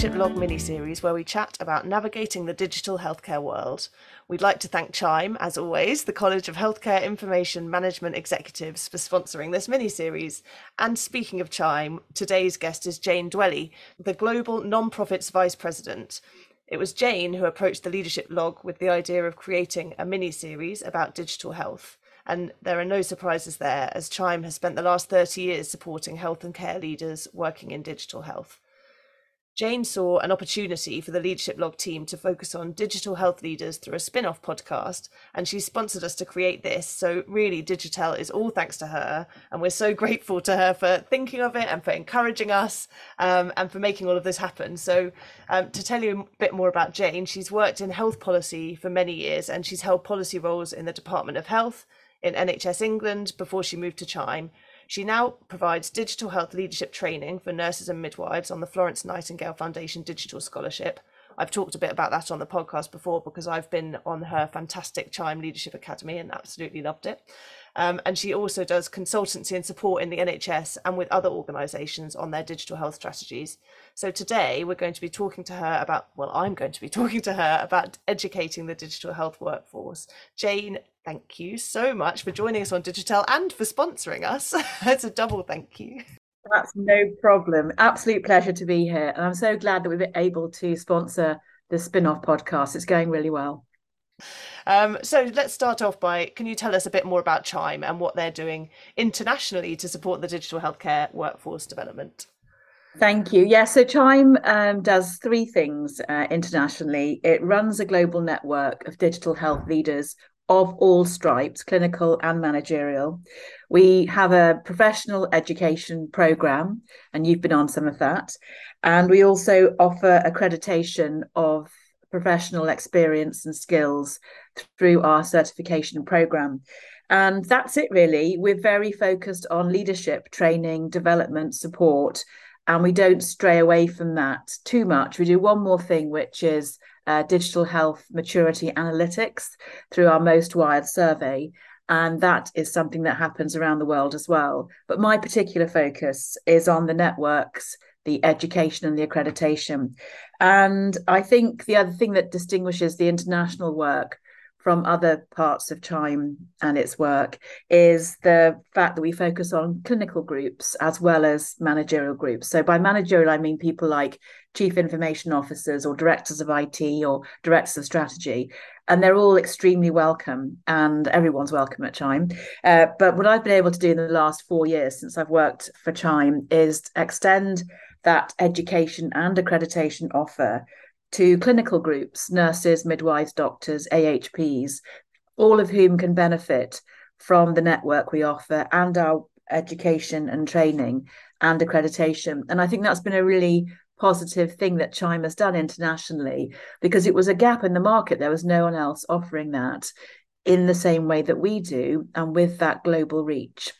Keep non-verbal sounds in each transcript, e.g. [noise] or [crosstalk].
Leadership log mini series where we chat about navigating the digital healthcare world. We'd like to thank Chime, as always, the College of Healthcare Information Management Executives, for sponsoring this mini series. And speaking of Chime, today's guest is Jane Dwelly, the Global Nonprofits Vice President. It was Jane who approached the leadership log with the idea of creating a mini series about digital health. And there are no surprises there, as Chime has spent the last 30 years supporting health and care leaders working in digital health. Jane saw an opportunity for the Leadership Log team to focus on digital health leaders through a spin off podcast, and she sponsored us to create this. So, really, Digitell is all thanks to her, and we're so [laughs] grateful to her for thinking of it and for encouraging us um, and for making all of this happen. So, um, to tell you a bit more about Jane, she's worked in health policy for many years and she's held policy roles in the Department of Health, in NHS England before she moved to Chime. She now provides digital health leadership training for nurses and midwives on the Florence Nightingale Foundation Digital Scholarship. I've talked a bit about that on the podcast before because I've been on her fantastic Chime Leadership Academy and absolutely loved it. Um, and she also does consultancy and support in the NHS and with other organisations on their digital health strategies. So today we're going to be talking to her about, well, I'm going to be [laughs] talking to her about educating the digital health workforce. Jane, thank you so much for joining us on Digitell and for sponsoring us. [laughs] it's a double thank you. That's no problem. Absolute pleasure to be here. And I'm so glad that we've been able to sponsor the spin off podcast. It's going really well. Um, so let's start off by can you tell us a bit more about Chime and what they're doing internationally to support the digital healthcare workforce development? Thank you. Yeah, so Chime um, does three things uh, internationally. It runs a global network of digital health leaders of all stripes, clinical and managerial. We have a professional education program, and you've been on some of that. And we also offer accreditation of professional experience and skills through our certification program. And that's it, really. We're very focused on leadership, training, development, support, and we don't stray away from that too much. We do one more thing, which is uh, digital health maturity analytics through our Most Wired survey. And that is something that happens around the world as well. But my particular focus is on the networks the education and the accreditation. And I think the other thing that distinguishes the international work from other parts of Chime and its work is the fact that we focus on clinical groups as well as managerial groups. So, by managerial, I mean people like chief information officers or directors of IT or directors of strategy. And they're all extremely welcome, and everyone's welcome at Chime. Uh, but what I've been able to do in the last four years since I've worked for Chime is extend that education and accreditation offer to clinical groups, nurses, midwives, doctors, AHPs, all of whom can benefit from the network we offer and our education and training and accreditation. And I think that's been a really positive thing that Chime has done internationally because it was a gap in the market. There was no one else offering that in the same way that we do and with that global reach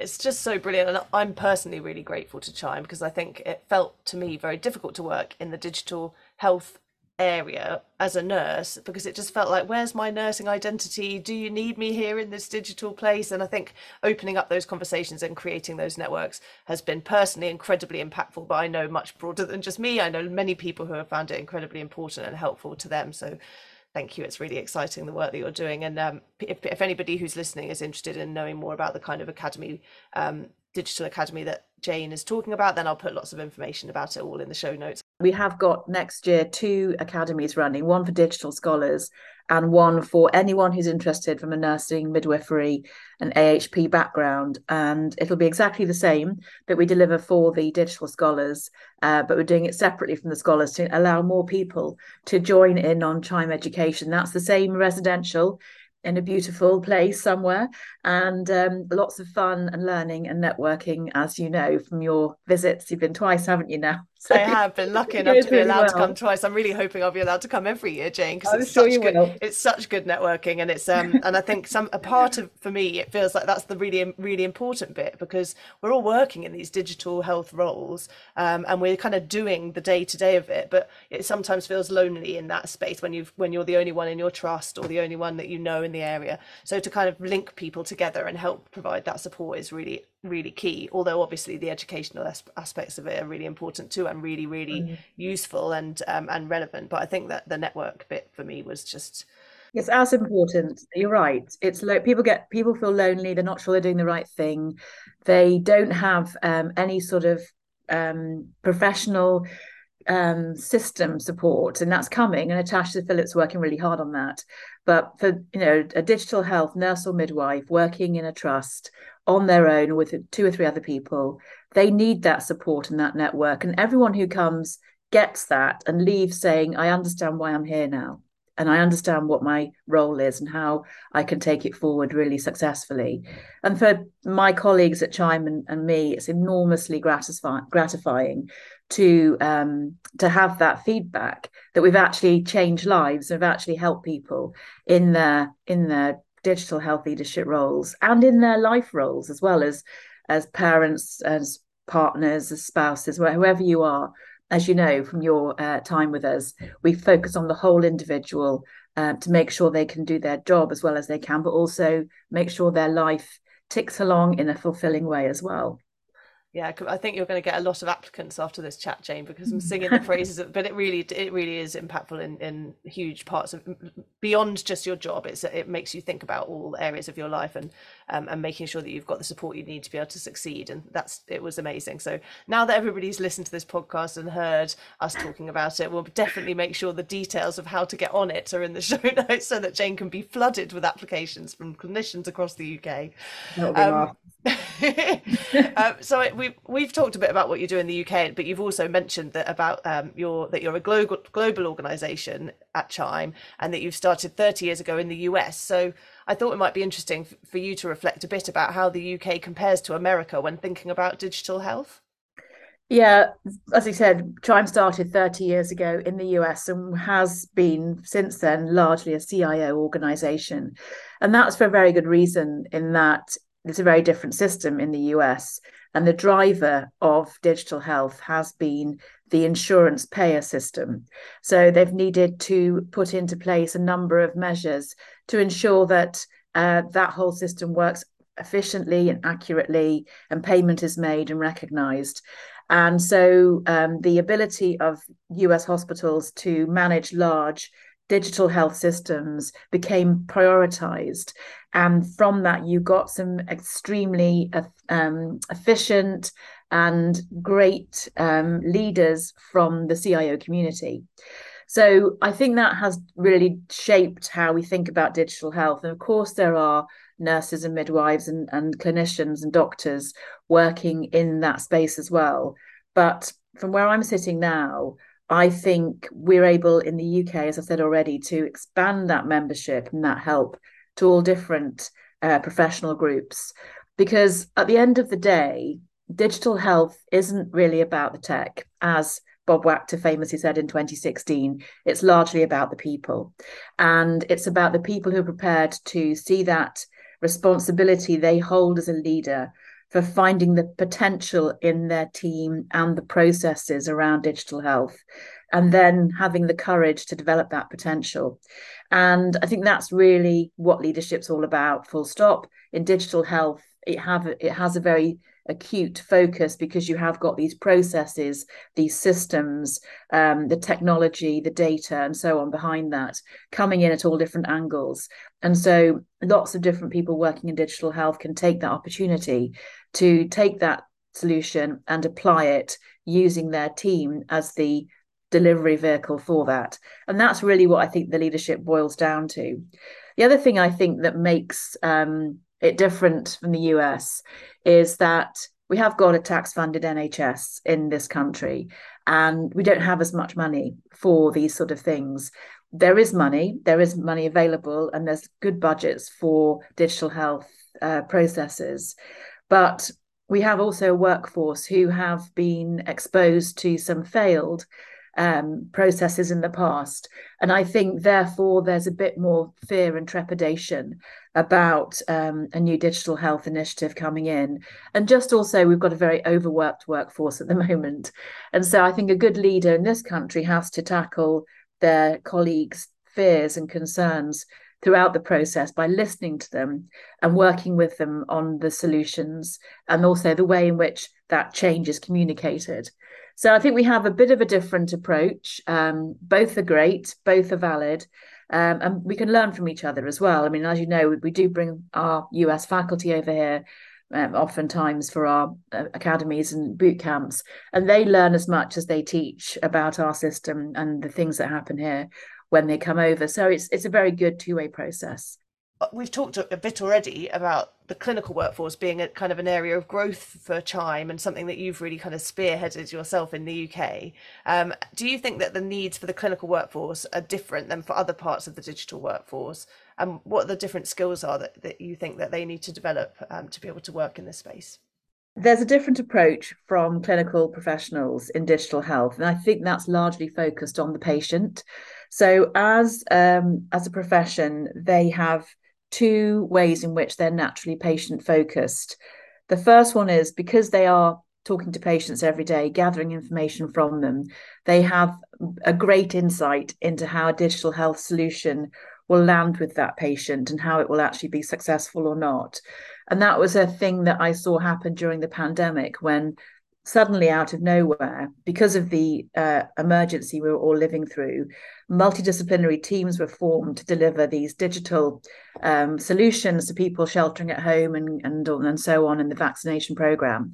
it's just so brilliant and i'm personally really grateful to chime because i think it felt to me very difficult to work in the digital health area as a nurse because it just felt like where's my nursing identity do you need me here in this digital place and i think opening up those conversations and creating those networks has been personally incredibly impactful but i know much broader than just me i know many people who have found it incredibly important and helpful to them so thank you. It's really exciting the work that you're doing. And um, if, if anybody who's listening is interested in knowing more about the kind of academy, um, digital academy that Jane is talking about, then I'll put lots of information about it all in the show notes. We have got next year two academies running one for digital scholars and one for anyone who's interested from a nursing, midwifery, and AHP background. And it'll be exactly the same that we deliver for the digital scholars, uh, but we're doing it separately from the scholars to allow more people to join in on Chime Education. That's the same residential in a beautiful place somewhere and um, lots of fun and learning and networking as you know from your visits you've been twice haven't you now so I have been lucky [laughs] enough to be allowed well. to come twice. I'm really hoping I'll be allowed to come every year, Jane, because it's sure such good. Will. It's such good networking, and it's um, and I think some a [laughs] part of for me it feels like that's the really really important bit because we're all working in these digital health roles, um, and we're kind of doing the day to day of it. But it sometimes feels lonely in that space when you've when you're the only one in your trust or the only one that you know in the area. So to kind of link people together and help provide that support is really really key although obviously the educational aspects of it are really important too and really really mm. useful and um, and relevant but i think that the network bit for me was just it's as important you're right it's like people get people feel lonely they're not sure they're doing the right thing they don't have um, any sort of um, professional um, system support, and that's coming. And Natasha Phillips working really hard on that. But for you know, a digital health nurse or midwife working in a trust on their own with two or three other people, they need that support and that network. And everyone who comes gets that and leaves saying, "I understand why I'm here now." and I understand what my role is and how I can take it forward really successfully. And for my colleagues at Chime and, and me, it's enormously gratifying, to um, to have that feedback that we've actually changed lives and have actually helped people in their in their digital health leadership roles and in their life roles as well as as parents as partners as spouses whoever you are. As you know from your uh, time with us, we focus on the whole individual uh, to make sure they can do their job as well as they can, but also make sure their life ticks along in a fulfilling way as well yeah i think you're going to get a lot of applicants after this chat jane because i'm singing the praises of, but it really it really is impactful in in huge parts of beyond just your job. It's it makes you think about all areas of your life and um, and making sure that you've got the support you need to be able to succeed and that's it was amazing. So now that everybody's listened to this podcast and heard us talking about it we'll definitely make sure the details of how to get on it are in the [laughs] show notes so that jane can be flooded with applications from clinicians across the uk um, [laughs] um, so we've we've talked a bit about what you do in the UK, but you've also mentioned that about um, your that you're a global global organisation at Chime, and that you've started 30 years ago in the US. So I thought it might be interesting f- for you to reflect a bit about how the UK compares to America when thinking about digital health. Yeah, as I said, Chime started 30 years ago in the US and has been since then largely a CIO organization. And that's for a very good reason, in that it's a very different system in the US. And the driver of digital health has been the insurance payer system. So they've needed to put into place a number of measures to ensure that uh, that whole system works efficiently and accurately, and payment is made and recognized. And so um, the ability of US hospitals to manage large digital health systems became prioritized. And from that, you got some extremely um, efficient and great um, leaders from the CIO community. So I think that has really shaped how we think about digital health. And of course, there are nurses and midwives and, and clinicians and doctors working in that space as well. But from where I'm sitting now, I think we're able in the UK, as I said already, to expand that membership and that help to all different uh, professional groups. Because at the end of the day, digital health isn't really about the tech, as Bob Wachter famously said in 2016. It's largely about the people. And it's about the people who are prepared to see that responsibility they hold as a leader for finding the potential in their team and the processes around digital health and then having the courage to develop that potential. And i think that's really what leadership's all about full stop. In digital health it have it has a very acute focus because you have got these processes, these systems, um, the technology, the data, and so on behind that coming in at all different angles. And so lots of different people working in digital health can take that opportunity to take that solution and apply it using their team as the delivery vehicle for that. And that's really what I think the leadership boils down to. The other thing I think that makes um, it different from the US is that we have got a tax funded NHS in this country and we don't have as much money for these sort of things. There is money, there is money available, and there's good budgets for digital health uh, processes. But we have also a workforce who have been exposed to some failed um, processes in the past. And I think, therefore, there's a bit more fear and trepidation about um, a new digital health initiative coming in. And just also, we've got a very overworked workforce at the [laughs] moment. And so I think a good leader in this country has to tackle their colleagues' fears and concerns throughout the process by listening to them and working with them on the solutions and also the way in which that change is communicated. So I think we have a bit of a different approach. Um, both are great, both are valid. Um, and we can learn from each other as well. I mean, as you know, we do bring our US faculty over here um, oftentimes for our uh, academies and boot camps, and they learn as much as they teach about our system and the things that happen here when they come over. So it's it's a very good two way process. Uh, we've talked a bit already about the clinical workforce being a kind of an area of growth for Chime and something that you've really kind of spearheaded yourself in the UK. Um, do you think that the needs for the clinical workforce are different than for other parts of the digital workforce? And what the different skills are that, that you think that they need to develop um, to be able to work in this space? There's a different approach from clinical professionals in digital health, and I think that's largely focused on the patient. So, as um, as a profession, they have two ways in which they're naturally patient focused. The first one is because they are talking to patients every day, gathering information from them, they have a great insight into how a digital health solution will land with that patient and how it will actually be successful or not. And that was a thing that I saw happen during the pandemic when suddenly out of nowhere, because of the uh, emergency we were all living through, multidisciplinary teams were formed to deliver these digital um, solutions to people sheltering at home and, and, and so on in the vaccination program.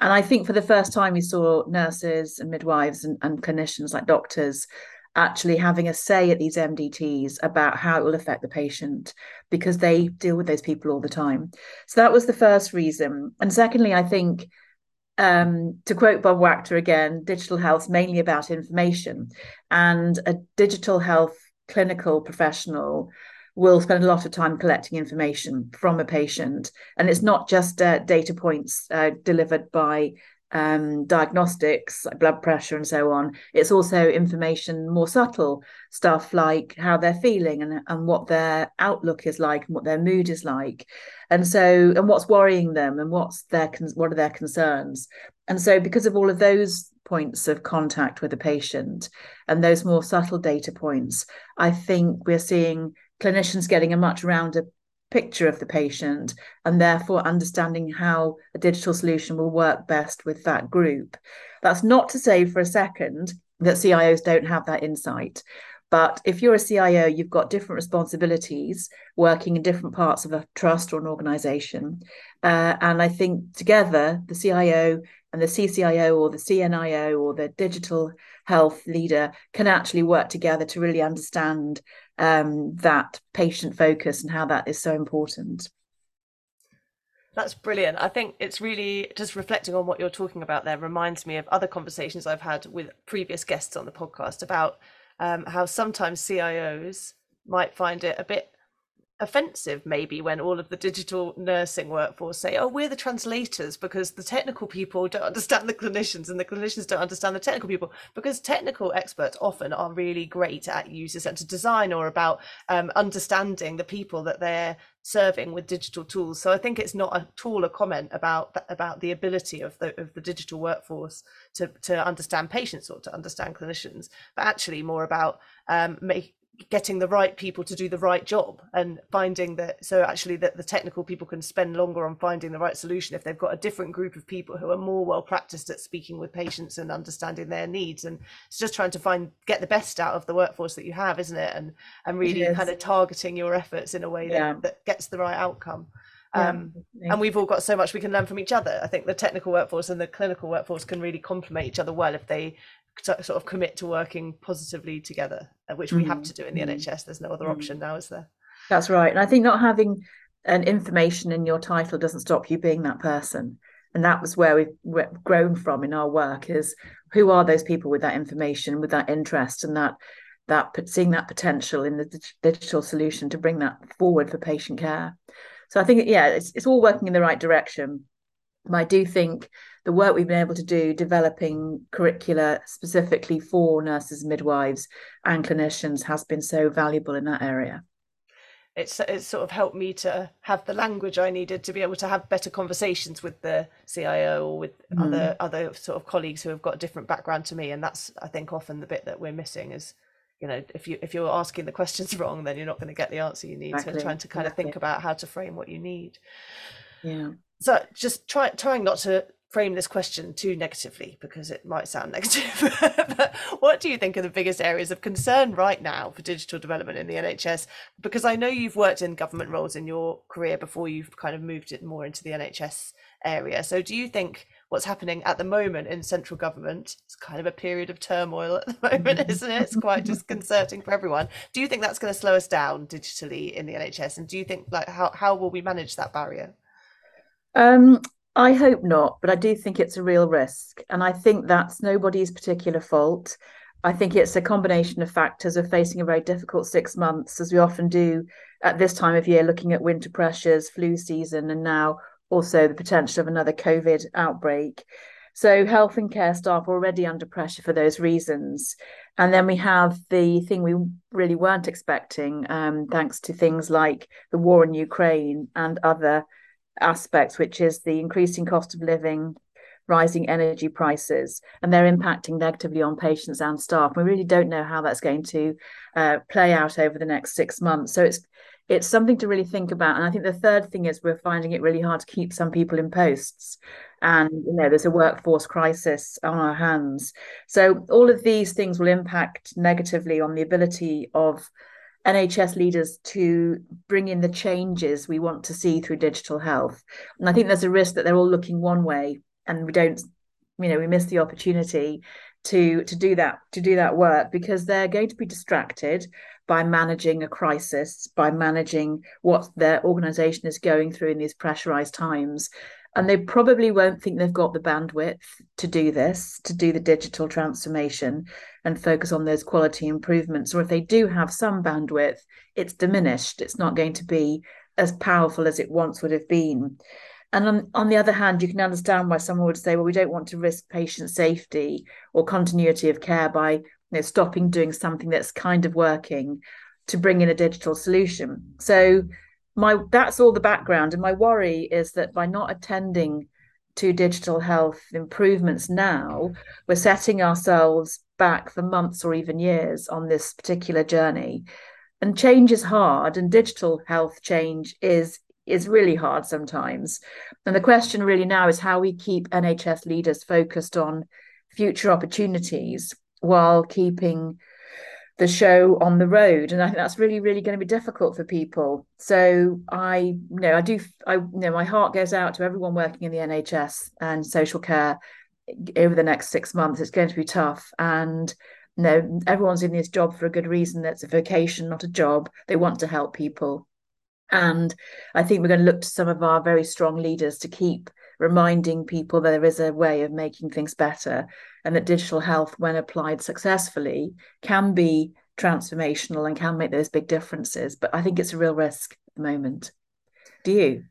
And I think for the first time, we saw nurses and midwives and, and clinicians like doctors actually having a say at these MDTs about how it will affect the patient because they deal with those people all the time. So that was the first reason. And secondly, I think um, to quote Bob Wachter again, digital health mainly about information, and a digital health clinical professional will spend a lot of time collecting information from a patient, and it's not just uh, data points uh, delivered by um, diagnostics, like blood pressure and so on. It's also information, more subtle stuff like how they're feeling and, and what their outlook is like and what their mood is like. And so, and what's worrying them and what's their, what are their concerns. And so, because of all of those points of contact with the patient and those more subtle data points, I think we're seeing clinicians getting a much rounder picture of the patient and therefore understanding how a digital solution will work best with that group. That's not to say for a second that CIOs don't have that insight. But if you're a CIO, you've got different responsibilities working in different parts of a trust or an organization. Uh, and I think together, the CIO and the CCIO or the CNIO or the digital health leader can actually work together to really understand um, that patient focus and how that is so important. That's brilliant. I think it's really just reflecting on what you're talking about there reminds me of other conversations I've had with previous guests on the podcast about um, how sometimes CIOs might find it a bit offensive maybe when all of the digital nursing workforce say oh we're the translators because the technical people don't understand the clinicians and the clinicians don't understand the technical people. Because technical experts often are really great at user-centered design or about um, understanding the people that they're serving with digital tools. So i think it's not at all a comment about about the ability of the of the digital workforce to to understand patients or to understand clinicians but actually more about um, make, getting the right people to do the right job and finding that so actually that the technical people can spend longer on finding the right solution if they've got a different group of people who are more well practiced at speaking with patients and understanding their needs and it's just trying to find get the best out of the workforce that you have isn't it and and really kind of targeting your efforts in a way that, yeah. that gets the right outcome um, yeah. and we've all got so much we can learn from each other. I think the technical workforce and the clinical workforce can really complement each other well if they sort of commit to working positively together, uh, which we mm. have to do in the mm. NHS. There's no other mm. option now, is there? That's right. And I think not having an information in your title doesn't stop you being that person. And that was where we've grown from in our work is who are those people with that information, with that interest and that that seeing that potential in the digital solution to bring that forward for patient care. So I think yeah, it's it's all working in the right direction. I do think the work we've been able to do developing curricula specifically for nurses, midwives, and clinicians has been so valuable in that area. It's, it's sort of helped me to have the language I needed to be able to have better conversations with the CIO or with mm. other other sort of colleagues who have got a different background to me, and that's I think often the bit that we're missing is you know if you if you're asking the questions [laughs] wrong then you're not going to get the answer you need exactly. so trying to kind exactly. of think about how to frame what you need yeah so just try trying not to frame this question too negatively because it might sound [laughs] negative but what do you think are the biggest areas of concern right now for digital development in the nhs because i know you've worked in government roles in your career before you've kind of moved it more into the nhs area so do you think what's happening at the moment in central government. It's kind of a period of turmoil at the [laughs] moment, isn't it? It's quite disconcerting for everyone. Do you think that's going to slow us down digitally in the NHS? And do you think like how how will we manage that barrier? Um, I hope not, but I do think it's a real risk, and I think that's nobody's particular fault. I think it's a combination of factors of facing a very difficult six months, as we often do at this time of year, looking at winter pressures, flu season, and now also the potential of another COVID outbreak. So health and care staff are already under pressure for those reasons. And then we have the thing we really weren't expecting, um, thanks to things like the war in Ukraine and other aspects, which is the increasing cost of living, rising energy prices, and they're impacting negatively on patients and staff. We really don't know how that's going to uh, play out over the next six months. So it's it's something to really think about. And I think the third thing is we're finding it really hard to keep some people in posts. And you know, there's a workforce crisis on our hands. So all of these things will impact negatively on the ability of NHS leaders to bring in the changes we want to see through digital health. And I think there's a risk that they're all looking one way and we don't, you know, we miss the opportunity to to do that to do that work because they're going to be distracted by managing a crisis, by managing what their organization is going through in these pressurized times. And they probably won't think they've got the bandwidth to do this, to do the digital transformation and focus on those quality improvements. Or if they do have some bandwidth, it's diminished. It's not going to be as powerful as it once would have been. And on, on the other hand, you can understand why someone would say, well, we don't want to risk patient safety or continuity of care by know, stopping doing something that's kind of working to bring in a digital solution. So my that's all the background. And my worry is that by not attending to digital health improvements now, we're setting ourselves back for months or even years on this particular journey. And change is hard, and digital health change is is really hard sometimes. And the question really now is how we keep NHS leaders focused on future opportunities while keeping the show on the road and i think that's really really going to be difficult for people. So i you know i do i you know my heart goes out to everyone working in the nhs and social care over the next six months. It's going to be tough and you know everyone's in this job for a good reason that's a vocation not a job. They want to help people. And i think we're going to look to some of our very strong leaders to keep reminding people that there is a way of making things better and that digital health, when applied successfully, can be transformational and can make those big differences. But I think it's a real risk at the moment. Do you?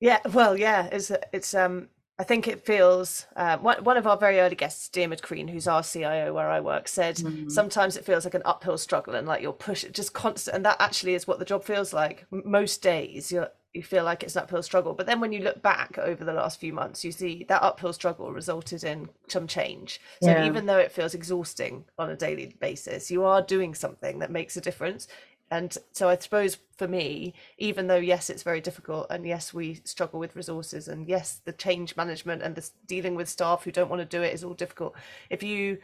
Yeah, well, yeah, it's it's um I think it feels uh, one, one of our very early guests, Diarmuid Crean, who's our CIO where I work, said mm-hmm. sometimes it feels like an uphill struggle and like you're push just constant, and that actually is what the job feels like most days. You're you feel like it's an uphill struggle. But then when you look back over the last few months, you see that uphill struggle resulted in some change. So yeah. even though it feels exhausting on a daily basis, you are doing something that makes a difference. And so I suppose for me, even though yes, it's very difficult, and yes, we struggle with resources, and yes, the change management and the dealing with staff who don't want to do it is all difficult. If you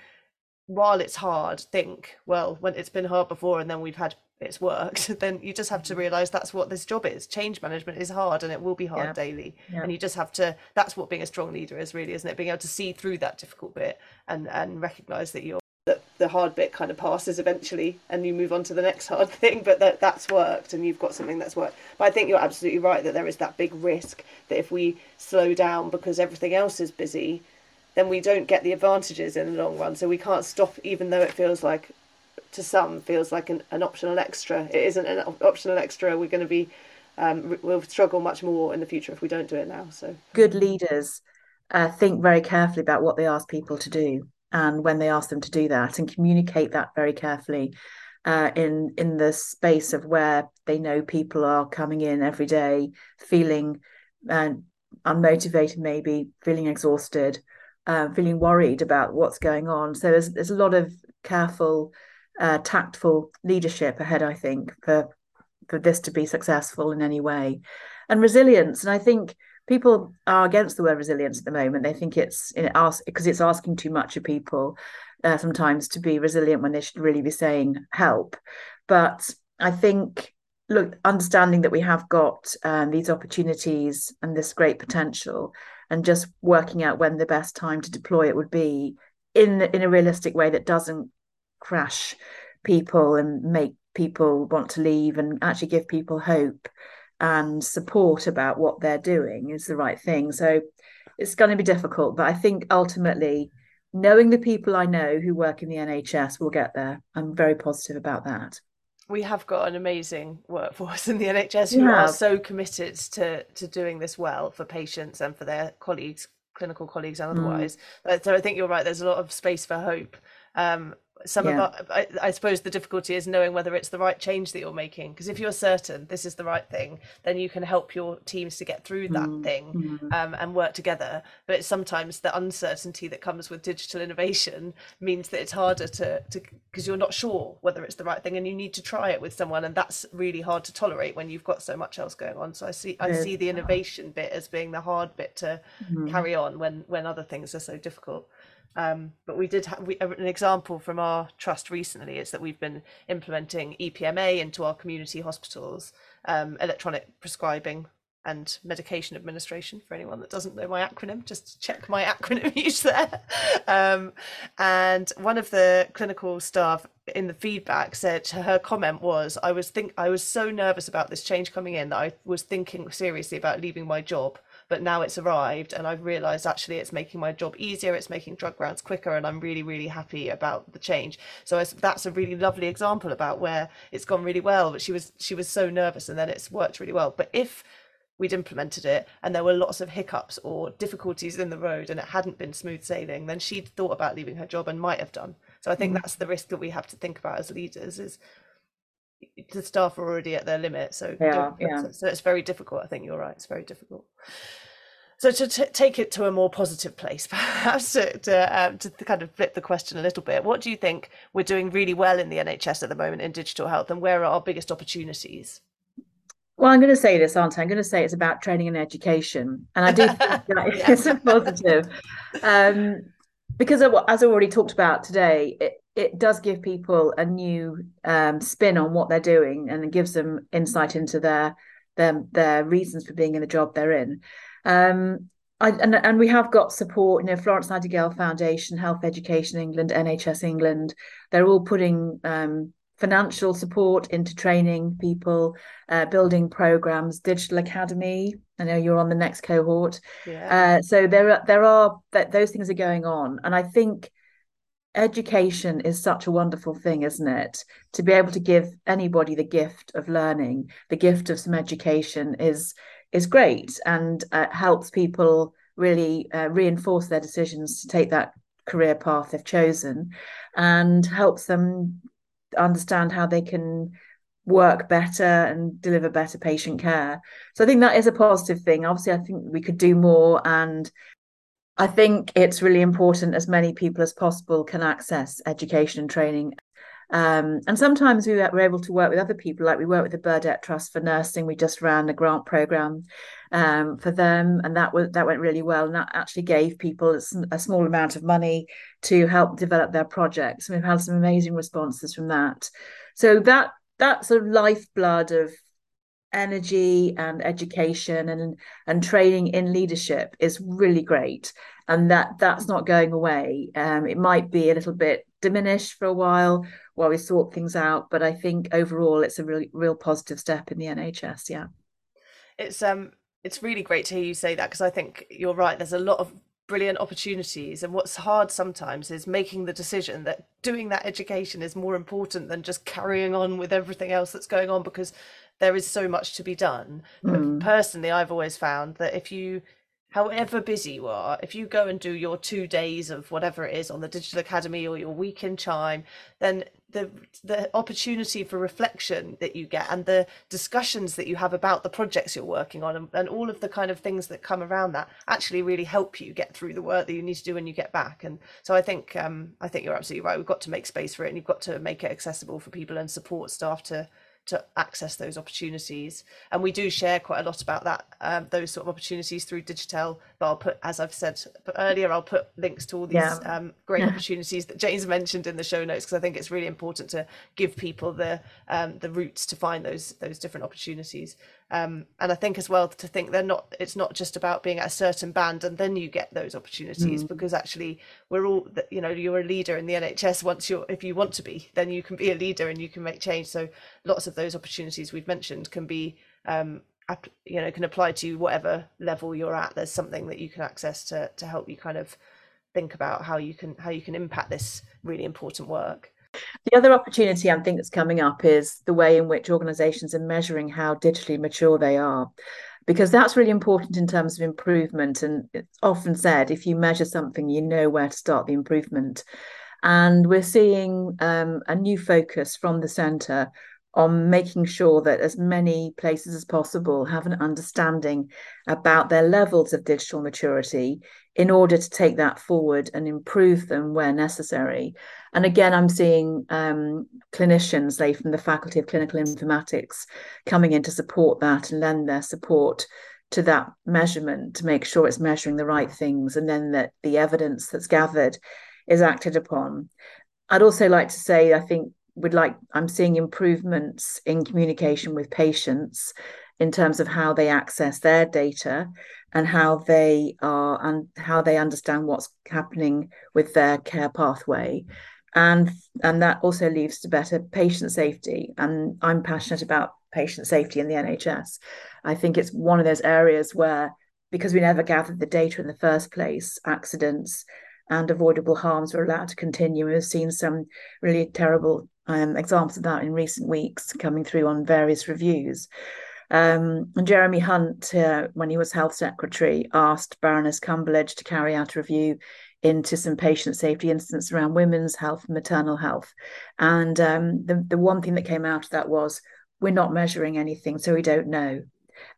while it's hard, think, well, when it's been hard before and then we've had it's worked, [laughs] then you just have to mm-hmm. realize that's what this job is. Change management is hard and it will be hard yeah. daily. Yeah. And you just have to that's what being a strong leader is really, isn't it? Being able to see through that difficult bit and and recognize that you're that the hard bit kind of passes eventually and you move on to the next hard [laughs] thing, but that that's worked and you've got something that's worked. But I think you're absolutely right that there is that big risk that if we slow down because everything else is busy, then we don't get the advantages in the long run. So we can't stop, even though it feels like to some feels like an, an optional extra. It isn't an optional extra. We're going to be um, we'll struggle much more in the future if we don't do it now. So good leaders uh, think very carefully about what they ask people to do and when they ask them to do that and communicate that very carefully. Uh, in in the space of where they know people are coming in every day feeling uh, unmotivated maybe feeling exhausted uh, feeling worried about what's going on. So there's there's a lot of careful uh, tactful leadership ahead. I think for for this to be successful in any way, and resilience. And I think people are against the word resilience at the moment. They think it's it ask because it's asking too much of people uh, sometimes to be resilient when they should really be saying help. But I think look, understanding that we have got um, these opportunities and this great potential, and just working out when the best time to deploy it would be in in a realistic way that doesn't crash people and make people want to leave and actually give people hope and support about what they're doing is the right thing. So it's going to be difficult, but I think ultimately knowing the people I know who work in the NHS will get there. I'm very positive about that. We have got an amazing workforce in the NHS who are so committed to to doing this well for patients and for their colleagues, clinical colleagues and mm. otherwise. Mm. So I think you're right. There's a lot of space for hope. Um, some yeah. of our, I, I, suppose the difficulty is knowing whether it's the right change that you're making because if you're certain this is the right thing then you can help your teams to get through that mm. thing mm. Um, and work together but it's sometimes the uncertainty that comes with digital innovation means that it's harder to because you're not sure whether it's the right thing and you need to try it with someone and that's really hard to tolerate when you've got so much else going on so i see i see the innovation bit as being the hard bit to mm. carry on when when other things are so difficult um, but we did have we, an example from our trust recently is that we've been implementing EPMA into our community hospitals, um, electronic prescribing and medication administration for anyone that doesn't know my acronym just check my [laughs] acronym use there. Um, and one of the clinical staff in the feedback said her comment was i was think i was so nervous about this change coming in that i was thinking seriously about leaving my job but now it's arrived and I've realized actually it's making my job easier, it's making drug rounds quicker, and I'm really, really happy about the change. So that's a really lovely example about where it's gone really well, but she was she was so nervous and then it's worked really well. But if we'd implemented it and there were lots of hiccups or difficulties in the road and it hadn't been smooth sailing, then she'd thought about leaving her job and might have done. So I think mm. that's the risk that we have to think about as leaders is the staff are already at their limit. So yeah, yeah. So, so it's very difficult. I think you're right. It's very difficult. So to t- take it to a more positive place, [laughs] perhaps to to, um, to kind of flip the question a little bit, what do you think we're doing really well in the NHS at the moment in digital health, and where are our biggest opportunities? Well, I'm going to say this, aren't I? I'm going to say it's about training and education, and I do [laughs] think that yeah. it's a positive, um, because as I already talked about today, it, it does give people a new um, spin on what they're doing, and it gives them insight into their their their reasons for being in the job they're in. Um, I, and, and we have got support, you know, Florence Nightingale Foundation, Health Education England, NHS England. They're all putting um, financial support into training people, uh, building programs. Digital Academy. I know you're on the next cohort. Yeah. Uh, so there are there are that those things are going on, and I think education is such a wonderful thing, isn't it? To be able to give anybody the gift of learning, the gift of some education is is great and uh, helps people really uh, reinforce their decisions to take that career path they've chosen and helps them understand how they can work better and deliver better patient care. So I think that is a positive thing. Obviously, I think we could do more. And I think it's really important as many people as possible can access education and training um, and sometimes we were able to work with other people, like we work with the Burdett Trust for Nursing. We just ran a grant program um, for them, and that was that went really well. And that actually gave people a, small amount of money to help develop their projects. And we've had some amazing responses from that. So that that sort of lifeblood of energy and education and and training in leadership is really great and that that's not going away um, it might be a little bit diminished for a while while we sort things out. But I think overall, it's a really real positive step in the NHS. Yeah, it's um, it's really great to hear you say that because I think you're right. There's a lot of brilliant opportunities and what's hard sometimes is making the decision that doing that education is more important than just carrying on with everything else that's going on because there is so much to be done. Mm. personally i've always found that if you however busy you are, if you go and do your two days of whatever it is on the Digital Academy or your week in Chime, then the the opportunity for reflection that you get and the discussions that you have about the projects you're working on and, and all of the kind of things that come around that actually really help you get through the work that you need to do when you get back. And so i think um, i think you're absolutely right. We've got to make space for it and you've got to make it accessible for people and support staff to to access those opportunities. And we do share quite a lot about that, um, those sort of opportunities through Digitell. But I'll put, as I've said earlier, I'll put links to all these yeah. um, great opportunities that Jane's mentioned in the show notes because I think it's really important to give people the um, the routes to find those those different opportunities. Um, and I think as well to think they're not. It's not just about being at a certain band and then you get those opportunities mm. because actually we're all. You know, you're a leader in the NHS. Once you're, if you want to be, then you can be a leader and you can make change. So lots of those opportunities we've mentioned can be. Um, you know, can apply to whatever level you're at. There's something that you can access to to help you kind of think about how you can how you can impact this really important work. The other opportunity I think that's coming up is the way in which organizations are measuring how digitally mature they are. Because that's really important in terms of improvement. And it's often said if you measure something, you know where to start the improvement. And we're seeing um, a new focus from the centre on making sure that as many places as possible have an understanding about their levels of digital maturity in order to take that forward and improve them where necessary. And again, I'm seeing um, clinicians, say from the Faculty of Clinical Informatics, coming in to support that and lend their support to that measurement to make sure it's measuring the right things and then that the evidence that's gathered is acted upon. I'd also like to say, I think would like i'm seeing improvements in communication with patients in terms of how they access their data and how they are and how they understand what's happening with their care pathway. And and that also leads to better patient safety. And i'm passionate about patient safety in the nhs i think it's one of those areas where because we never gathered the data in the first place accidents and avoidable harms were allowed to continue we've seen some really terrible um, examples of that in recent weeks coming through on various reviews. Um, and Jeremy Hunt, uh, when he was health secretary, asked Baroness Cumberlege to carry out a review into some patient safety incidents around women's health and maternal health. And um, the, the one thing that came out of that was we're not measuring anything, so we don't know.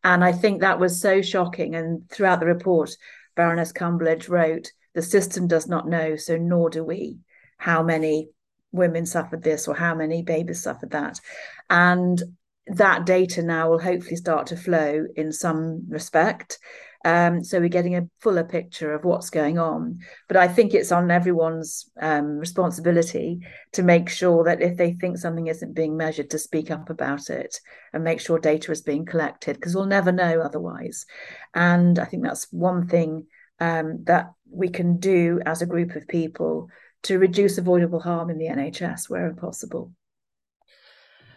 And I think that was so shocking. And throughout the report, Baroness Cumberlege wrote, the system does not know, so nor do we, how many women suffered this or how many babies suffered that. And that data now will hopefully start to flow in some respect. Um, so we're getting a fuller picture of what's going on. But I think it's on everyone's um, responsibility to make sure that if they think something isn't being measured, to speak up about it and make sure data is being collected, because we'll never know otherwise. And I think that's one thing um, that we can do as a group of people to reduce avoidable harm in the NHS wherever possible.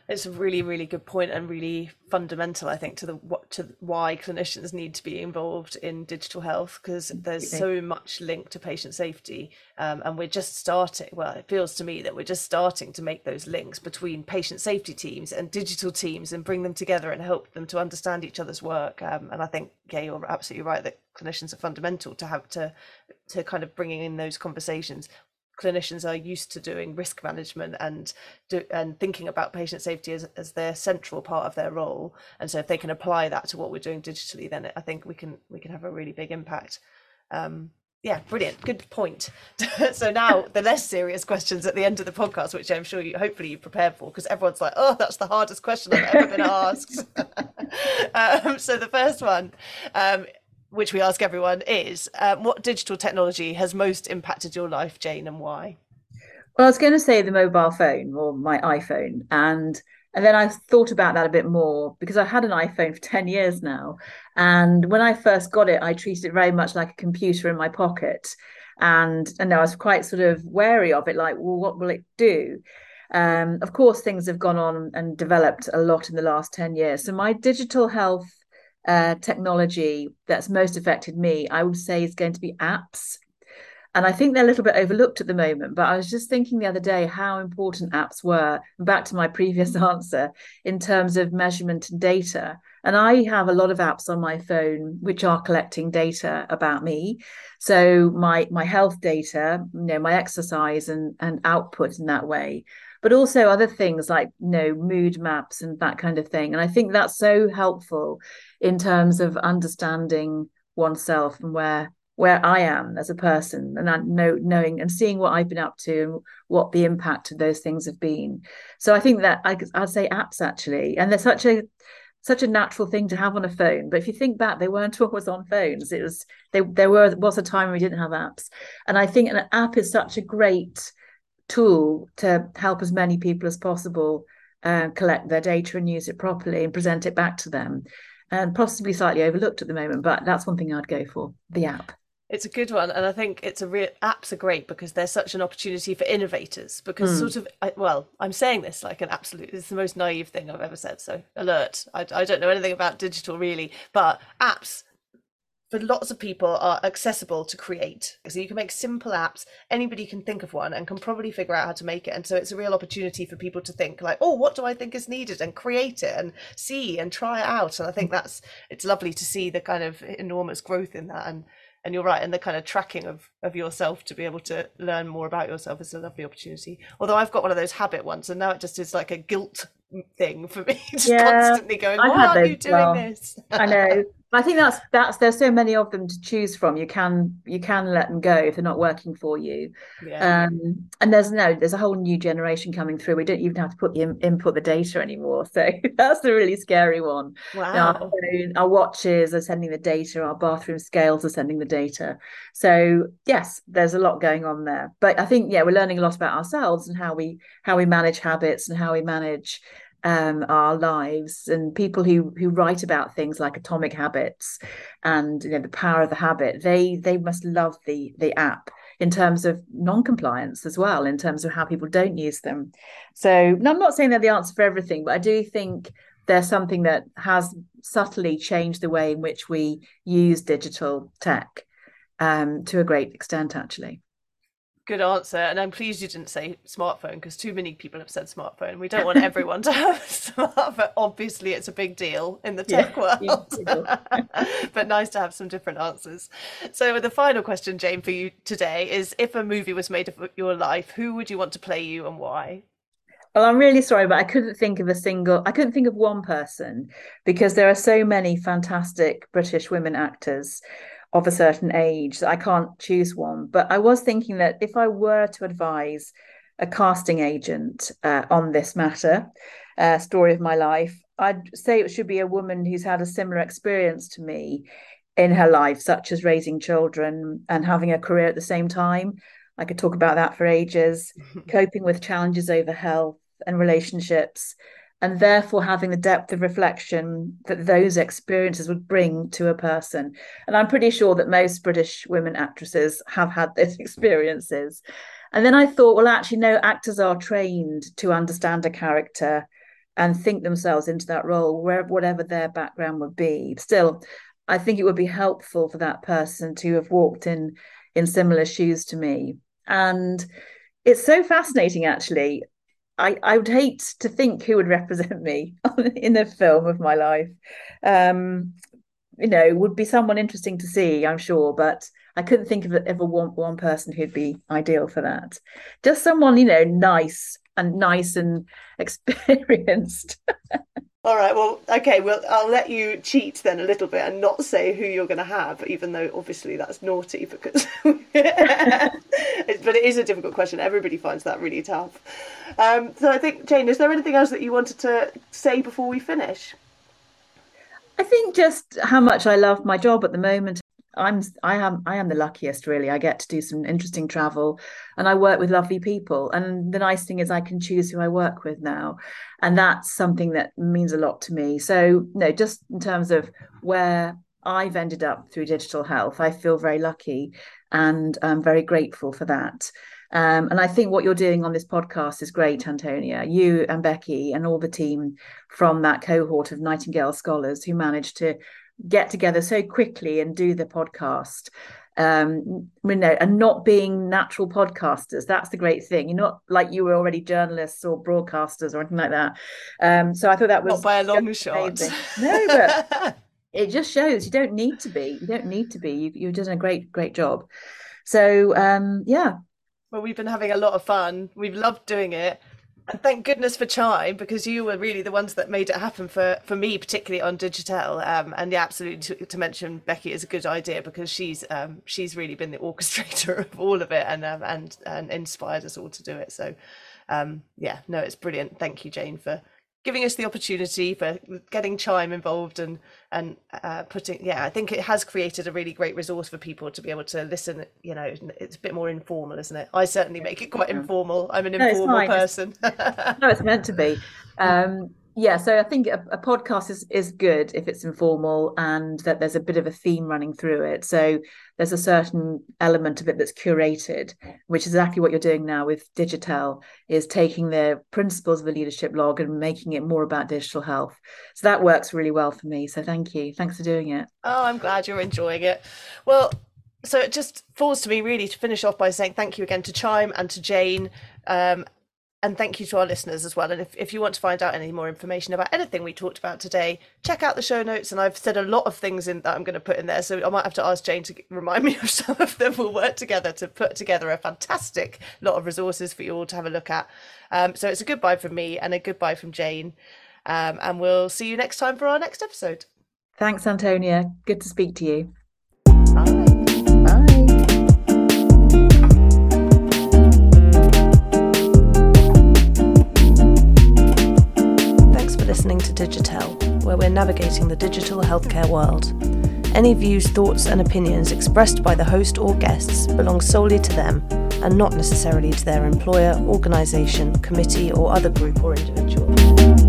It's a really, really good point and really fundamental, I think, to the what to why clinicians need to be involved in digital health because there's so much linked to patient safety, um, and we're just starting. Well, it feels to me that we're just starting to make those links between patient safety teams and digital teams and bring them together and help them to understand each other's work. Um, and I think, yeah, you're absolutely right that clinicians are fundamental to have to to kind of bringing in those conversations clinicians are used to doing risk management and do, and thinking about patient safety as, as their central part of their role. And so if they can apply that to what we're doing digitally then i think we can we can have a really big impact. Um, yeah brilliant. Good point. [laughs] So now the less serious questions at the end of the podcast which i'm sure you hopefully you prepared for because everyone's like oh that's the hardest question i've ever been [laughs] asked. [laughs] Um, so the first one um, which we ask everyone, is um, what digital technology has most impacted your life, Jane, and why? Well, I was going to say the mobile phone or my iPhone, and and then I thought about that a bit more because I've had an iPhone for ten years now, and when I first got it, I treated it very much like a computer in my pocket, and and I was quite sort of wary of it, like, well, what will it do? Um, of course, things have gone on and developed a lot in the last ten years. So my digital health uh, technology that's most affected me, I would say, is going to be apps. And I think they're a little bit overlooked at the moment. But I was just thinking the other day how important apps were, back to my previous [laughs] answer, in terms of measurement and data. And I have a lot of apps on my phone which are collecting data about me. So my my health data, you know, my exercise and, and output in that way but also other things like you know mood maps and that kind of thing and i think that's so helpful in terms of understanding oneself and where where I am as a person and know knowing and seeing what I've been up to and what the impact of those things have been. So I think that I, I'd say apps actually, and they're such a such a natural thing to have on a phone. But if you think back, they weren't [laughs] always on phones. It was they there were was a time when we didn't have apps, and I think an app is such a great tool to help as many people as possible uh, collect their data and use it properly and present it back to them. And possibly slightly overlooked at the moment, but that's one thing I'd go for the app. It's a good one, and I think it's a real apps are great because they're such an opportunity for innovators. Because mm. sort of, I, well, I'm saying this like an absolute. It's the most naive thing I've ever said. So alert! I, I don't know anything about digital really, but apps for lots of people are accessible to create. So you can make simple apps. Anybody can think of one and can probably figure out how to make it. And so it's a real opportunity for people to think like, oh, what do I think is needed, and create it and see and try it out. And I think that's it's lovely to see the kind of enormous growth in that and and you're right and the kind of tracking of of yourself to be able to learn more about yourself is a lovely opportunity. Although i've got one of those habit ones and now it just is like a guilt mm, thing for me [laughs] just yeah, constantly going why aren't you doing well. this? I know [laughs] I think that's that's there's so many of them to choose from. You can you can let them go if they're not working for you. Yeah. Um, and there's no there's a whole new generation coming through. We don't even have to put the in, input the data anymore. So [laughs] that's the really scary one. Wow. Our, our watches are sending the data. Our bathroom scales are sending the data. So yes, there's a lot going on there. But I think yeah, we're learning a lot about ourselves and how we how we manage habits and how we manage um, our lives and people who who write about things like atomic habits and you know the power of the habit they they must love the the app in terms of non-compliance as well in terms of how people don't use them. So i'm not saying they're the answer for everything but i do think there's something that has subtly changed the way in which we use digital tech um, to a great extent actually Good answer. And I'm pleased you didn't say smartphone because too many people have said smartphone. We don't want [laughs] everyone to have a smartphone. Obviously, it's a big deal in the tech yeah, world. [laughs] but nice to have some different answers. So, the final question, Jane, for you today is if a movie was made of your life, who would you want to play you and why? Well, I'm really sorry, but I couldn't think of a single, I couldn't think of one person because there are so many fantastic British women actors of a certain age I can't choose one. But I was thinking that if I were to advise a casting agent uh, on this matter, uh, story of my life, I'd say it should be a woman who's had a similar experience to me in her life, such as raising children and having a career at the same time. I could talk about that for ages, [laughs] coping with challenges over health and relationships, and therefore having the depth of reflection that those experiences would bring to a person. And I'm pretty sure that most British women actresses have had those [laughs] experiences. And then I thought, well, actually, no, actors are trained to understand a character and think themselves into that role, wherever whatever their background would be. Still, I think it would be helpful for that person to have walked in in similar shoes to me. And it's so fascinating, actually. I, I would hate to think who would represent me [laughs] in the film of my life. Um, you know, would be someone interesting to see, I'm sure, but I couldn't think of ever one one person who'd be ideal for that. Just someone, you know, nice and nice and [laughs] experienced. [laughs] All right. Well, okay. Well, I'll let you cheat then a little bit and not say who you're going to have, even though obviously that's naughty because. [laughs] but it is a difficult question. Everybody finds that really tough. Um, so I think, Jane, is there anything else that you wanted to say before we finish? I think just how much I love my job at the moment I'm I am I am the luckiest really. I get to do some interesting travel and I work with lovely people. And the nice thing is I can choose who I work with now. And that's something that means a lot to me. So no, just in terms of where I've ended up through digital health, I feel very lucky and I'm very grateful for that. Um, and I think what you're doing on this podcast is great, Antonia. You and Becky and all the team from that cohort of Nightingale scholars who managed to get together so quickly and do the podcast um, you know, and not being natural podcasters. That's the great thing. You're not like you were already journalists or broadcasters or anything like that. Um, so I thought that was not by a long shot. No, but [laughs] it just shows you don't need to be. You don't need to be. You, you've done a great, great job. So um, yeah. Well, we've been having a lot of fun. We've loved doing it. And thank goodness for Chime because you were really the ones that made it happen for, for me, particularly on Digitell. Um, and yeah, absolutely to, to, mention Becky is a good idea because she's um, she's really been the [laughs] orchestrator of all of it and um, and and inspired us all to do it. So um, yeah, no, it's brilliant. Thank you, Jane, for giving us the opportunity for getting chime involved and and uh, putting yeah i think it has created a really great resource for people to be able to listen you know it's a bit more informal isn't it? I certainly make it quite informal. I'm an no, informal person. [laughs] No it's meant to be. [laughs] Um yeah so i think a, a, podcast is is good if it's informal and that there's a bit of a theme running through it. So there's a certain element of it that's curated which is exactly what you're doing now with digital is taking the principles of the leadership log and making it more about digital health. So that works really well for me. So thank you. Thanks for doing it. Oh i'm glad you're enjoying it. Well so it just falls to me really to finish off by saying thank you again to Chime and to Jane. Um, and thank you to our listeners as well. And if, if you want to find out any more information about anything we talked about today, check out the show notes. And I've said a lot of things in that I'm going to put in there. So I might have to ask Jane to remind me [laughs] of some of them. We'll work together to put together a fantastic lot of resources for you all to have a look at. Um, so it's a goodbye from me and a goodbye from Jane. Um, and we'll see you next time for our next episode. Thanks, Antonia. Good to speak to you. Listening to Digitell, where we're navigating the digital healthcare world. Any views, thoughts, and opinions expressed by the host or guests belong solely to them and not necessarily to their employer, organisation, committee, or other group or individual.